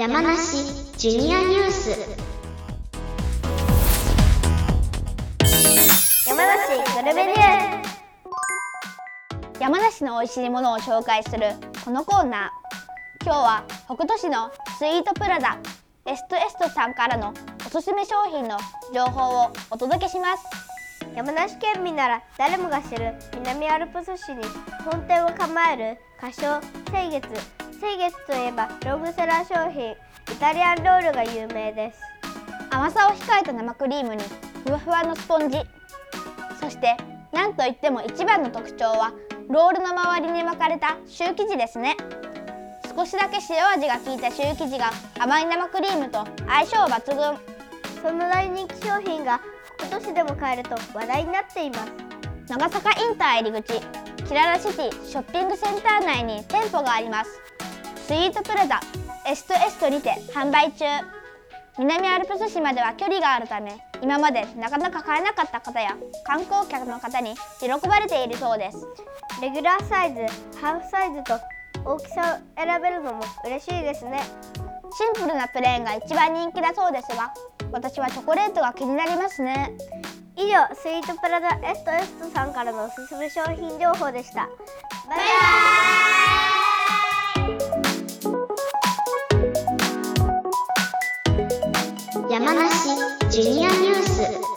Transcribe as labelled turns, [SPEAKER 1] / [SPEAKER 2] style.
[SPEAKER 1] 山梨ジュニアニュース。
[SPEAKER 2] 山梨グルメニュース。山梨の美味しいものを紹介するこのコーナー。今日は北斗市のスイートプラザエストエストさんからのおすすめ商品の情報をお届けします。山梨県民なら誰もが知る南アルプス市に本店を構える歌唱清月清月といえばロングセラー商品イタリアンロールが有名です。甘さを控えた生クリームにふわふわのスポンジ。そして何といっても一番の特徴はロールの周りに巻かれたシュー生地ですね。少しだけ塩味が効いたシュー生地が甘い生クリームと相性抜群。その大人気商品が北斗市でも買えると話題になっています。長坂インター入り口キララシティショッピングセンター内に店舗がありますスイートプラザエストエストにて販売中。南アルプス市までは距離があるため今までなかなか買えなかった方や観光客の方に喜ばれているそうです。レギュラーサイズハーフサイズと大きさを選べるのも嬉しいですね。シンプルなプレーンが一番人気だそうですが私はチョコレートが気になりますね。以上スイートプラザエストエストさんからのおすすめ商品情報でした。バイバ
[SPEAKER 1] イ山梨ジュニアニュース。